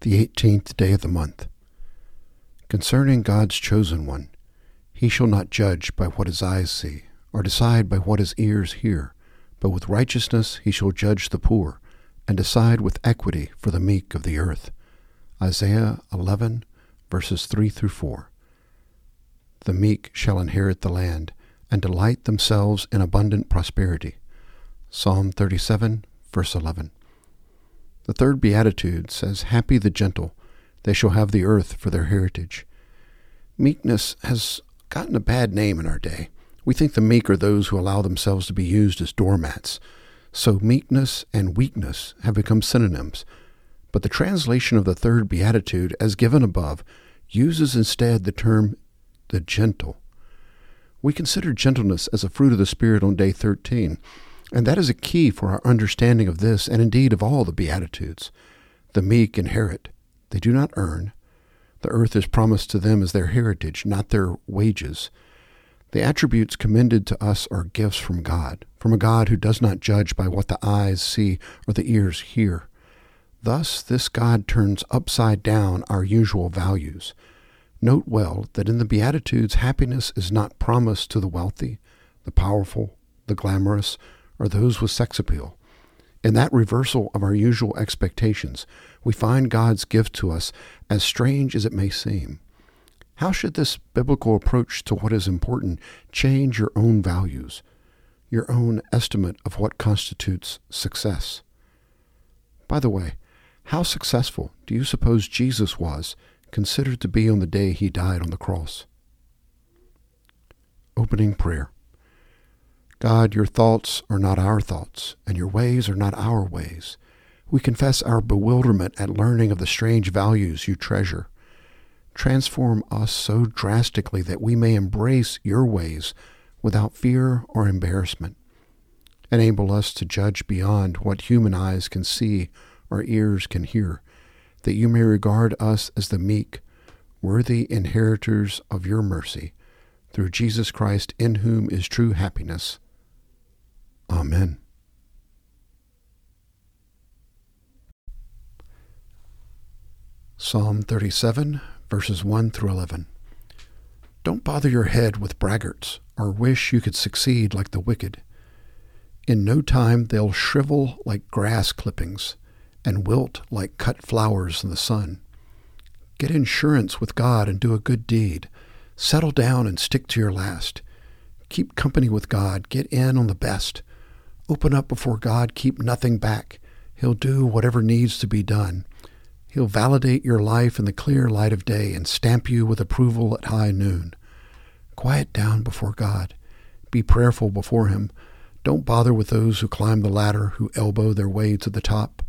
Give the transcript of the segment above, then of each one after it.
the eighteenth day of the month. Concerning God's chosen one, he shall not judge by what his eyes see, or decide by what his ears hear, but with righteousness he shall judge the poor, and decide with equity for the meek of the earth. Isaiah 11, verses 3 through 4. The meek shall inherit the land, and delight themselves in abundant prosperity. Psalm 37, verse 11. The third beatitude says, Happy the gentle, they shall have the earth for their heritage. Meekness has gotten a bad name in our day. We think the meek are those who allow themselves to be used as doormats. So meekness and weakness have become synonyms. But the translation of the third beatitude, as given above, uses instead the term the gentle. We consider gentleness as a fruit of the Spirit on day 13. And that is a key for our understanding of this, and indeed of all the Beatitudes. The meek inherit, they do not earn. The earth is promised to them as their heritage, not their wages. The attributes commended to us are gifts from God, from a God who does not judge by what the eyes see or the ears hear. Thus, this God turns upside down our usual values. Note well that in the Beatitudes, happiness is not promised to the wealthy, the powerful, the glamorous, are those with sex appeal. In that reversal of our usual expectations, we find God's gift to us, as strange as it may seem. How should this biblical approach to what is important change your own values, your own estimate of what constitutes success? By the way, how successful do you suppose Jesus was considered to be on the day he died on the cross? Opening prayer. God, your thoughts are not our thoughts, and your ways are not our ways. We confess our bewilderment at learning of the strange values you treasure. Transform us so drastically that we may embrace your ways without fear or embarrassment. Enable us to judge beyond what human eyes can see or ears can hear, that you may regard us as the meek, worthy inheritors of your mercy, through Jesus Christ, in whom is true happiness Amen. Psalm 37, verses 1 through 11. Don't bother your head with braggarts, or wish you could succeed like the wicked. In no time they'll shrivel like grass clippings, and wilt like cut flowers in the sun. Get insurance with God and do a good deed. Settle down and stick to your last. Keep company with God. Get in on the best. Open up before God, keep nothing back. He'll do whatever needs to be done. He'll validate your life in the clear light of day and stamp you with approval at high noon. Quiet down before God. Be prayerful before Him. Don't bother with those who climb the ladder, who elbow their way to the top.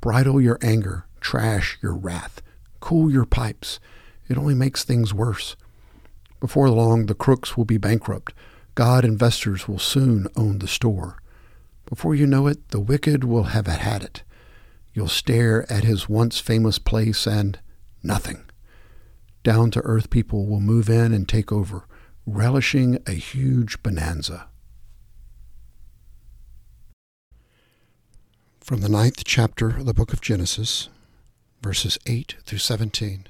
Bridle your anger, trash your wrath, cool your pipes. It only makes things worse. Before long, the crooks will be bankrupt. God investors will soon own the store. Before you know it, the wicked will have had it. You'll stare at his once famous place and nothing. Down to earth people will move in and take over, relishing a huge bonanza. From the ninth chapter of the book of Genesis, verses 8 through 17.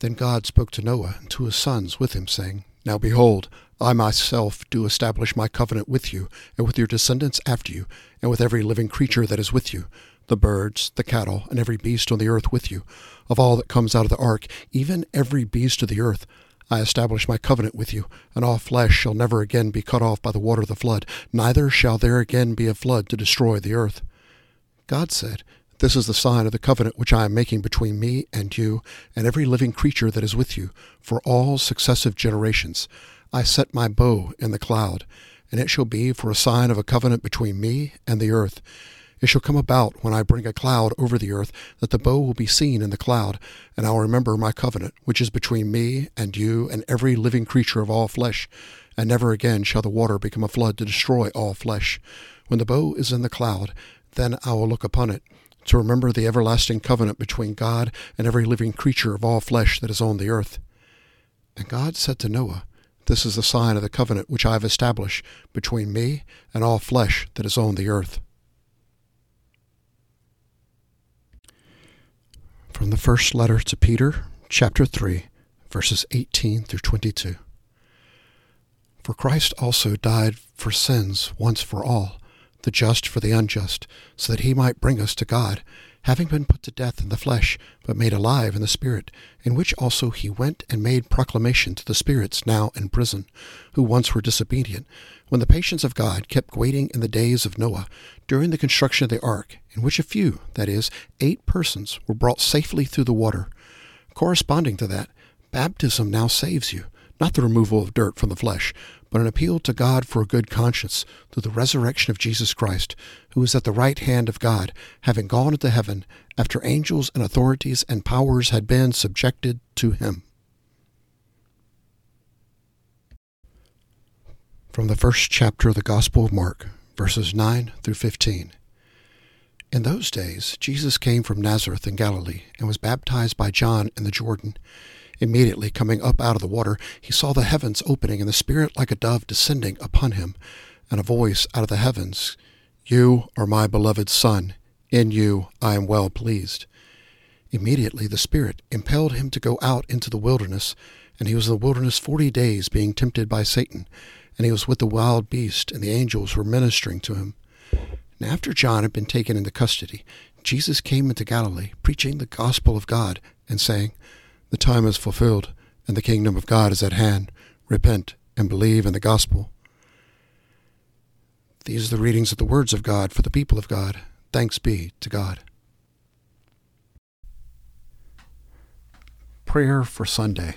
Then God spoke to Noah and to his sons with him, saying, Now behold, I myself do establish my covenant with you, and with your descendants after you, and with every living creature that is with you, the birds, the cattle, and every beast on the earth with you. Of all that comes out of the ark, even every beast of the earth, I establish my covenant with you, and all flesh shall never again be cut off by the water of the flood, neither shall there again be a flood to destroy the earth. God said, This is the sign of the covenant which I am making between me and you, and every living creature that is with you, for all successive generations. I set my bow in the cloud, and it shall be for a sign of a covenant between me and the earth. It shall come about when I bring a cloud over the earth that the bow will be seen in the cloud, and I will remember my covenant, which is between me and you and every living creature of all flesh. And never again shall the water become a flood to destroy all flesh. When the bow is in the cloud, then I will look upon it, to remember the everlasting covenant between God and every living creature of all flesh that is on the earth. And God said to Noah, this is the sign of the covenant which I have established between me and all flesh that is on the earth. From the first letter to Peter, chapter 3, verses 18 through 22. For Christ also died for sins once for all, the just for the unjust, so that he might bring us to God, having been put to death in the flesh, but made alive in the Spirit, in which also he went and made proclamation to the spirits now in prison, who once were disobedient, when the patience of God kept waiting in the days of Noah, during the construction of the ark, in which a few, that is, eight persons, were brought safely through the water. Corresponding to that, baptism now saves you, not the removal of dirt from the flesh, but an appeal to God for a good conscience through the resurrection of Jesus Christ, who is at the right hand of God, having gone into heaven after angels and authorities and powers had been subjected to him. From the first chapter of the Gospel of Mark, verses 9 through 15. In those days, Jesus came from Nazareth in Galilee and was baptized by John in the Jordan. Immediately coming up out of the water, he saw the heavens opening and the Spirit like a dove descending upon him, and a voice out of the heavens You are my beloved Son, in you I am well pleased. Immediately the Spirit impelled him to go out into the wilderness, and he was in the wilderness forty days, being tempted by Satan. And he was with the wild beast, and the angels were ministering to him. And after John had been taken into custody, Jesus came into Galilee, preaching the gospel of God, and saying, the time is fulfilled, and the kingdom of God is at hand. Repent and believe in the gospel. These are the readings of the words of God for the people of God. Thanks be to God. Prayer for Sunday.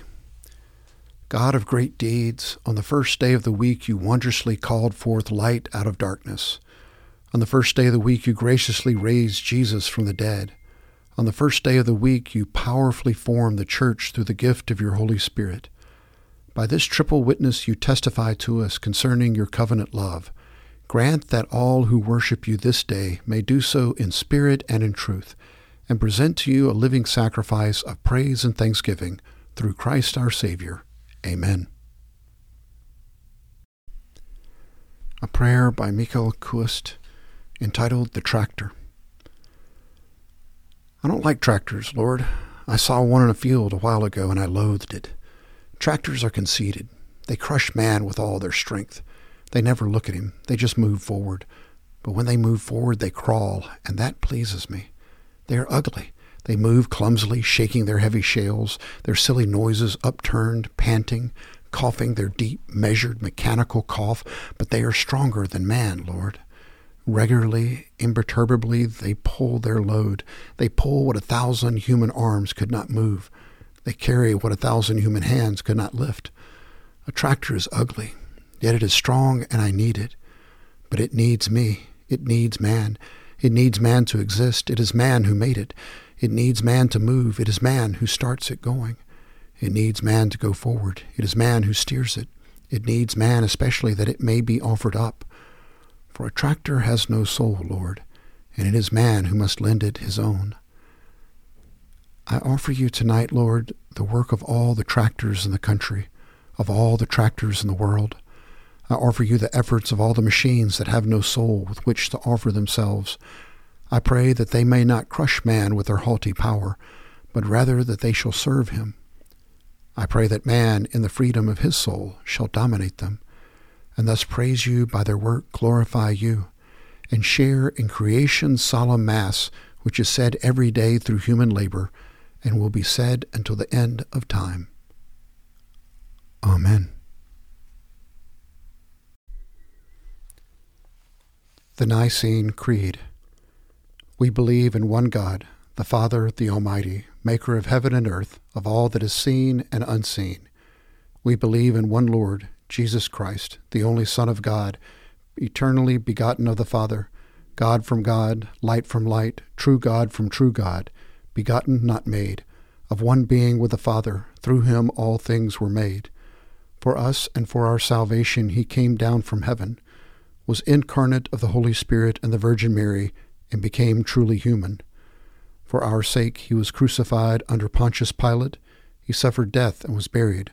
God of great deeds, on the first day of the week you wondrously called forth light out of darkness. On the first day of the week you graciously raised Jesus from the dead. On the first day of the week, you powerfully form the church through the gift of your Holy Spirit. By this triple witness, you testify to us concerning your covenant love. Grant that all who worship you this day may do so in spirit and in truth, and present to you a living sacrifice of praise and thanksgiving through Christ our Savior. Amen. A prayer by Michael Quoist entitled The Tractor. I don't like tractors, Lord. I saw one in a field a while ago and I loathed it. Tractors are conceited. They crush man with all their strength. They never look at him. They just move forward. But when they move forward, they crawl, and that pleases me. They are ugly. They move clumsily, shaking their heavy shales, their silly noises upturned, panting, coughing their deep, measured, mechanical cough, but they are stronger than man, Lord. Regularly, imperturbably, they pull their load. They pull what a thousand human arms could not move. They carry what a thousand human hands could not lift. A tractor is ugly, yet it is strong and I need it. But it needs me. It needs man. It needs man to exist. It is man who made it. It needs man to move. It is man who starts it going. It needs man to go forward. It is man who steers it. It needs man especially that it may be offered up. For a tractor has no soul, Lord, and it is man who must lend it his own. I offer you tonight, Lord, the work of all the tractors in the country, of all the tractors in the world. I offer you the efforts of all the machines that have no soul with which to offer themselves. I pray that they may not crush man with their haughty power, but rather that they shall serve him. I pray that man, in the freedom of his soul, shall dominate them and thus praise you by their work, glorify you, and share in creation's solemn Mass, which is said every day through human labor and will be said until the end of time. Amen. The Nicene Creed. We believe in one God, the Father, the Almighty, maker of heaven and earth, of all that is seen and unseen. We believe in one Lord, Jesus Christ, the only Son of God, eternally begotten of the Father, God from God, light from light, true God from true God, begotten, not made, of one being with the Father, through him all things were made. For us and for our salvation he came down from heaven, was incarnate of the Holy Spirit and the Virgin Mary, and became truly human. For our sake he was crucified under Pontius Pilate, he suffered death and was buried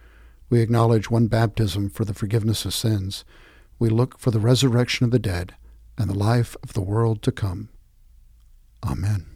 We acknowledge one baptism for the forgiveness of sins. We look for the resurrection of the dead and the life of the world to come. Amen.